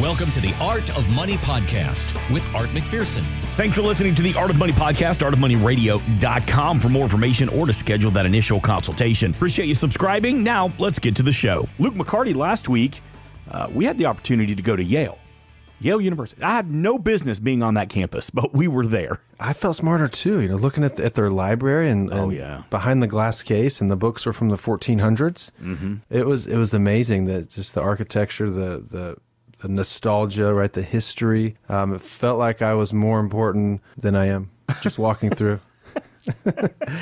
Welcome to the Art of Money podcast with Art McPherson. Thanks for listening to the Art of Money podcast, artofmoneyradio.com for more information or to schedule that initial consultation. Appreciate you subscribing. Now, let's get to the show. Luke McCarty, last week, uh, we had the opportunity to go to Yale. Yale University. I had no business being on that campus, but we were there. I felt smarter too, you know, looking at, at their library and, Oh, yeah. behind the glass case, and the books were from the 1400s. Mm-hmm. It was it was amazing that just the architecture, the the the nostalgia, right, the history. Um, it felt like I was more important than I am just walking through.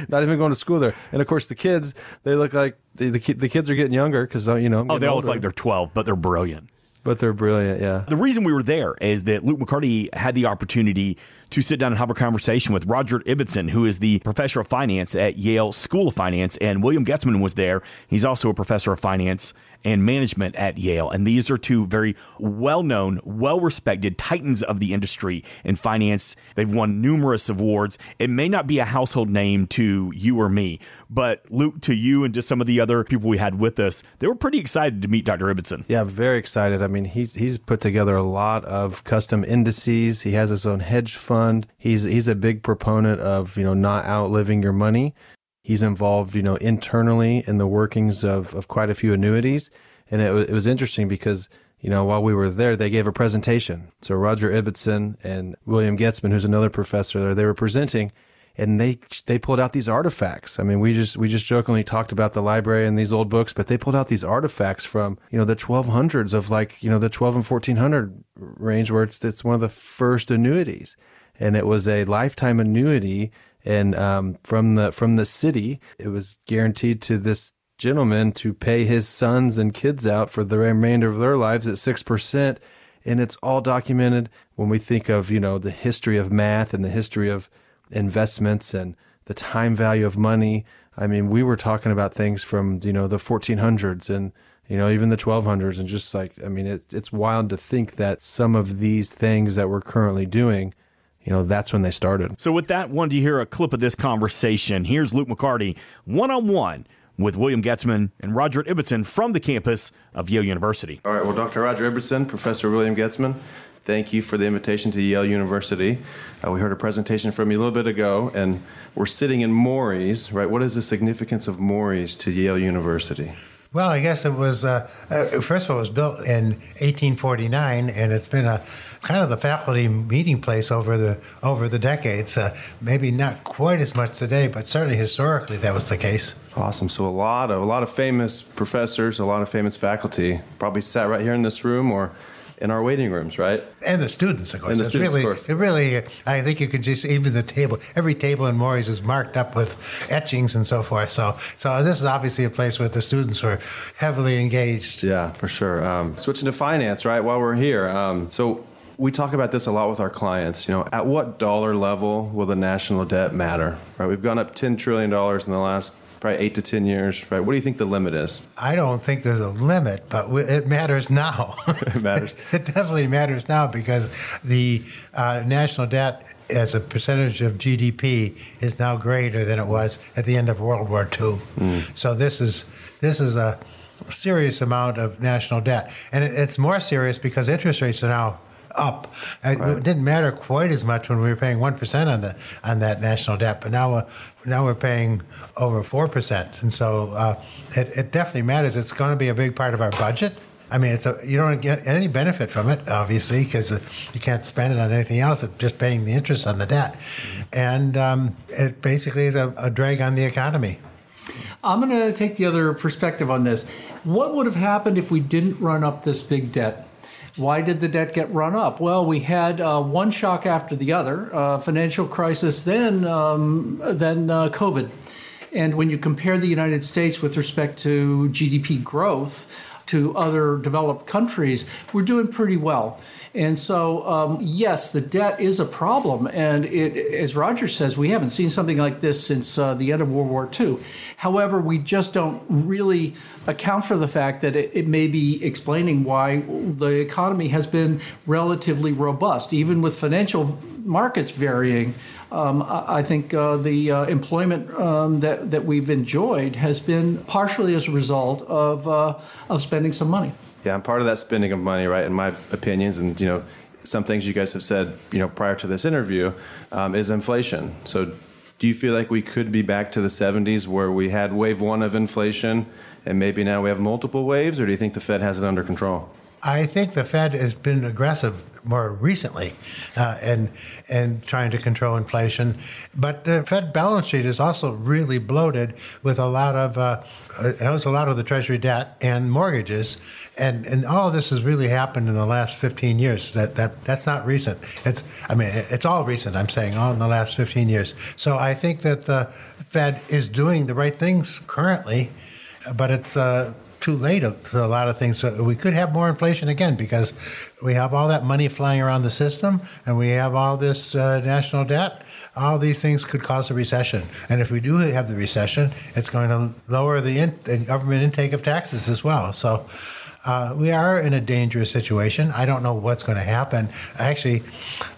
Not even going to school there, and of course the kids. They look like the the, the kids are getting younger because you know. Oh, they all older, look like they're 12, but they're brilliant. but they're brilliant. Yeah. The reason we were there is that Luke McCarty had the opportunity to sit down and have a conversation with Roger Ibbotson, who is the professor of finance at Yale School of Finance, and William Goetzmann was there. He's also a professor of finance and management at Yale. And these are two very well known, well respected titans of the industry in finance. They've won numerous awards. It may not be a household name to you or me, but Luke, to you and to some of the other people we had with us, they were pretty excited to meet Dr. Ibbotson. Yeah, very excited. I mean, he's he's put together a lot of custom indices. He has his own hedge fund. He's he's a big proponent of you know not outliving your money. He's involved you know internally in the workings of of quite a few annuities, and it was, it was interesting because. You know, while we were there, they gave a presentation. So Roger Ibbotson and William Goetzmann, who's another professor there, they were presenting, and they they pulled out these artifacts. I mean, we just we just jokingly talked about the library and these old books, but they pulled out these artifacts from you know the 1200s of like you know the 12 and 1400 range, where it's it's one of the first annuities, and it was a lifetime annuity, and um, from the from the city, it was guaranteed to this gentleman to pay his sons and kids out for the remainder of their lives at six percent. And it's all documented when we think of you know the history of math and the history of investments and the time value of money. I mean we were talking about things from you know the 1400s and you know even the 1200s and just like i mean it, it's wild to think that some of these things that we're currently doing you know that's when they started So, with that, wanted to hear a clip of this conversation. Here's Luke McCarty one on one with William Goetzmann and Roger Ibbotson from the campus of Yale University. All right. Well, Dr. Roger Ibbotson, Professor William Goetzmann, thank you for the invitation to Yale University. Uh, we heard a presentation from you a little bit ago, and we're sitting in Mory's, right? What is the significance of Mory's to Yale University? Well, I guess it was, uh, uh, first of all, it was built in 1849, and it's been a kind of the faculty meeting place over the over the decades. Uh, maybe not quite as much today, but certainly historically that was the case. Awesome. So a lot of a lot of famous professors, a lot of famous faculty, probably sat right here in this room or in our waiting rooms, right? And the students, of course. And the It's students, of course. It really, I think you can just even the table. Every table in Mory's is marked up with etchings and so forth. So, so this is obviously a place where the students were heavily engaged. Yeah, for sure. Um, switching to finance, right? While we're here, um, so we talk about this a lot with our clients. You know, at what dollar level will the national debt matter? Right? We've gone up ten trillion dollars in the last probably eight to ten years. Right? What do you think the limit is? I don't think there's a limit, but it matters now. It matters. it definitely matters now because the uh, national debt as a percentage of GDP is now greater than it was at the end of World War II. So this is this is a serious amount of national debt, and it, it's more serious because interest rates are now up. Uh, It didn't matter quite as much when we were paying one percent on the on that national debt, but now we're, now we're paying over four percent, and so uh, it, it definitely matters. It's going to be a big part of our budget. I mean, it's a, you don't get any benefit from it, obviously, because you can't spend it on anything else. It's just paying the interest on the debt, and um, it basically is a, a drag on the economy. I'm going to take the other perspective on this. What would have happened if we didn't run up this big debt? Why did the debt get run up? Well, we had uh, one shock after the other uh, financial crisis, then, um, then uh, COVID. And when you compare the United States with respect to GDP growth to other developed countries, we're doing pretty well. And so, um, yes, the debt is a problem. And it, as Roger says, we haven't seen something like this since uh, the end of World War II. However, we just don't really account for the fact that it, it may be explaining why the economy has been relatively robust, even with financial markets varying. Um, I I think uh, the uh, employment um, that that we've enjoyed has been partially as a result of uh, of spending some money. Yeah, I'm part of that spending of money, right? In my opinions, and you know, some things you guys have said, you know, prior to this interview, um, is inflation. So, do you feel like we could be back to the 70s where we had wave one of inflation, and maybe now we have multiple waves, or do you think the Fed has it under control? I think the Fed has been aggressive more recently uh, and and trying to control inflation. But the Fed balance sheet is also really bloated with a lot of uh, it owes a lot of the Treasury debt and mortgages, and and all this has really happened in the last 15 years. That that that's not recent. It's I mean it's all recent. I'm saying all in the last 15 years. So I think that the Fed is doing the right things currently, but it's. Uh, too late to a lot of things. So we could have more inflation again because we have all that money flying around the system and we have all this uh, national debt. All these things could cause a recession. And if we do have the recession, it's going to lower the, in, the government intake of taxes as well. So uh, we are in a dangerous situation. I don't know what's going to happen. Actually,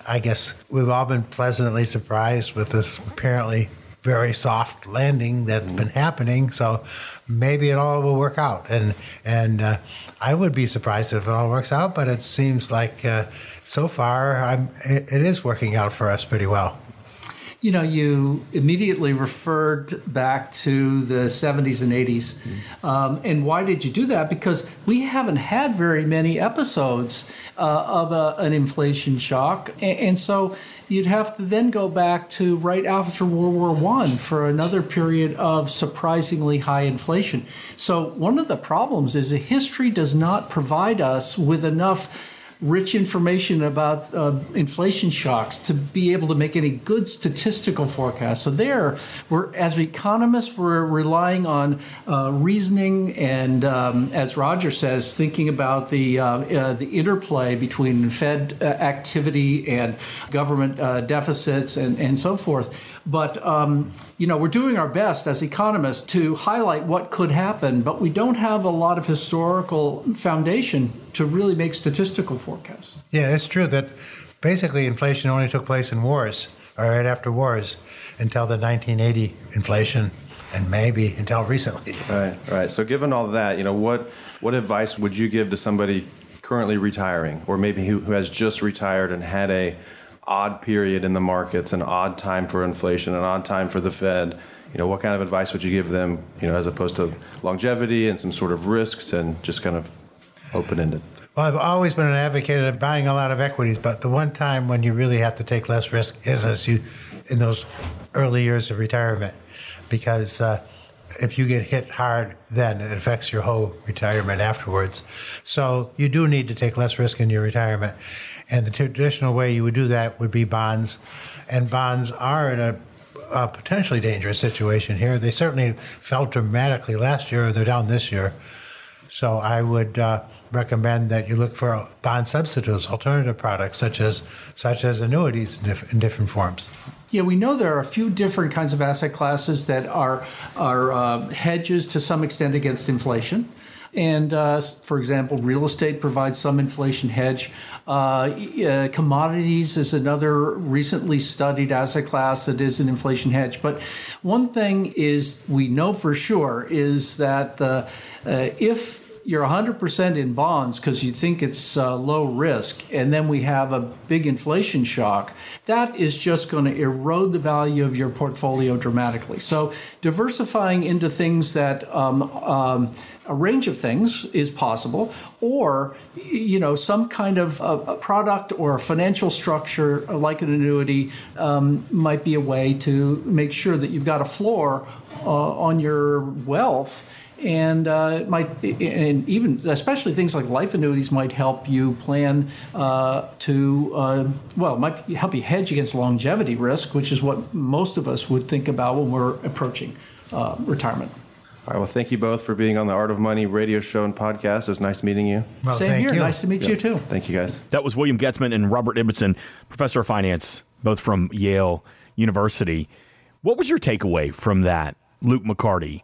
I guess we've all been pleasantly surprised with this apparently very soft landing that's been happening. So maybe it all will work out. And and uh, I would be surprised if it all works out, but it seems like uh, so far I'm, it, it is working out for us pretty well. You know, you immediately referred back to the 70s and 80s. Um, and why did you do that? Because we haven't had very many episodes uh, of a, an inflation shock. And, and so you'd have to then go back to right after World War One for another period of surprisingly high inflation. So one of the problems is that history does not provide us with enough rich information about uh, inflation shocks to be able to make any good statistical forecasts. So there, we're as economists, we're relying on uh, reasoning and, um, as Roger says, thinking about the uh, uh the interplay between Fed uh, activity and government uh, deficits and, and so forth. But um, you know, we're doing our best as economists to highlight what could happen, but we don't have a lot of historical foundation to really make statistical forecasts. Yeah, it's true that basically inflation only took place in wars or right after wars until the 1980 inflation and maybe until recently. Right, right. So given all that, you know, what what advice would you give to somebody currently retiring or maybe who, who has just retired and had a odd period in the markets, an odd time for inflation, an odd time for the Fed, you know, what kind of advice would you give them, you know, as opposed to longevity and some sort of risks and just kind of open ended? Well, I've always been an advocate of buying a lot of equities, but the one time when you really have to take less risk is as you in those early years of retirement, because uh, if you get hit hard, then it affects your whole retirement afterwards. So you do need to take less risk in your retirement. And the traditional way you would do that would be bonds. And bonds are in a, a potentially dangerous situation here. They certainly fell dramatically last year, they're down this year. So I would uh, recommend that you look for bond substitutes, alternative products such as such as annuities in, diff- in different forms. Yeah, we know there are a few different kinds of asset classes that are are uh, hedges to some extent against inflation. And uh, for example, real estate provides some inflation hedge. Uh, uh, commodities is another recently studied asset class that is an inflation hedge. But one thing is we know for sure is that uh, if you're 100% in bonds because you think it's uh, low risk, and then we have a big inflation shock, that is just going to erode the value of your portfolio dramatically. So, diversifying into things that um, um, a range of things is possible, or you know some kind of a, a product or a financial structure like an annuity um, might be a way to make sure that you've got a floor uh, on your wealth. And uh, it might and even especially things like life annuities might help you plan uh, to uh, well might help you hedge against longevity risk which is what most of us would think about when we're approaching uh, retirement. All right well thank you both for being on the art of money radio show and podcast. It was nice meeting you. Well, same here. you. nice to meet yeah. you too. Thank you guys. That was william goetzmann and robert ibbotson professor of finance both from yale university. What was your takeaway from that luke mccarty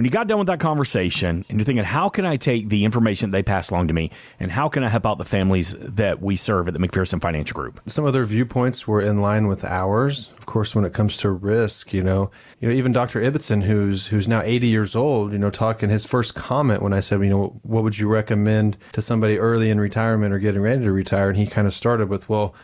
when you got done with that conversation and you're thinking, how can I take the information they pass along to me and how can I help out the families that we serve at the McPherson Financial Group? Some of their viewpoints were in line with ours. Of course, when it comes to risk, you know, you know, even Dr. Ibbotson, who's who's now 80 years old, you know, talking his first comment when I said, you know, what would you recommend to somebody early in retirement or getting ready to retire? And he kind of started with, well,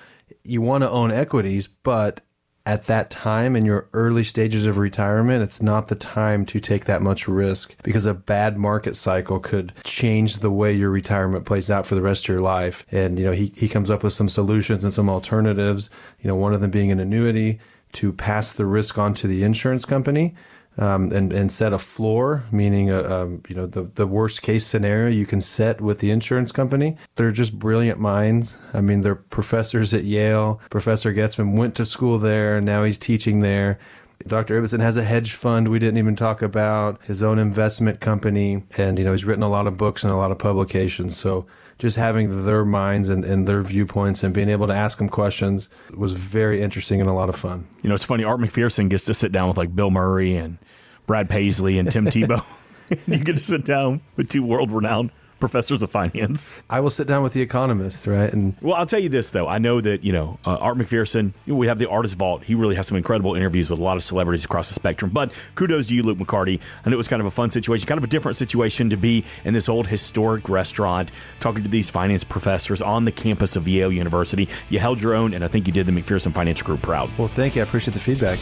you want to own equities, but at that time in your early stages of retirement, it's not the time to take that much risk because a bad market cycle could change the way your retirement plays out for the rest of your life. And, you know, he, he comes up with some solutions and some alternatives, you know, one of them being an annuity to pass the risk on to the insurance company um, and and set a floor, meaning a, uh, um, you know the the worst case scenario you can set with the insurance company. They're just brilliant minds. I mean, they're professors at Yale. Professor Goetzmann went to school there, and now he's teaching there. Dr. Ibbotson has a hedge fund we didn't even talk about, his own investment company, and you know he's written a lot of books and a lot of publications. So just having their minds and, and their viewpoints and being able to ask them questions was very interesting and a lot of fun. You know, it's funny. Art McPherson gets to sit down with like Bill Murray and Brad Paisley and Tim Tebow. you get to sit down with two world renowned professors of finance. I will sit down with the economist, right? And well, I'll tell you this though. I know that you know uh, Art McPherson. You know, we have the Artist Vault. He really has some incredible interviews with a lot of celebrities across the spectrum. But kudos to you, Luke McCarty. I know it was kind of a fun situation, kind of a different situation to be in this old historic restaurant, talking to these finance professors on the campus of Yale University. You held your own, and I think you did the McPherson Financial Group proud. Well, thank you. I appreciate the feedback.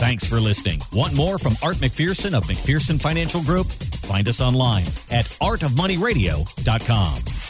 Thanks for listening. Want more from Art McPherson of McPherson Financial Group? Find us online at artofmoneyradio.com.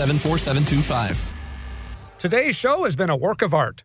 A1 74725. Today's show has been a work of art.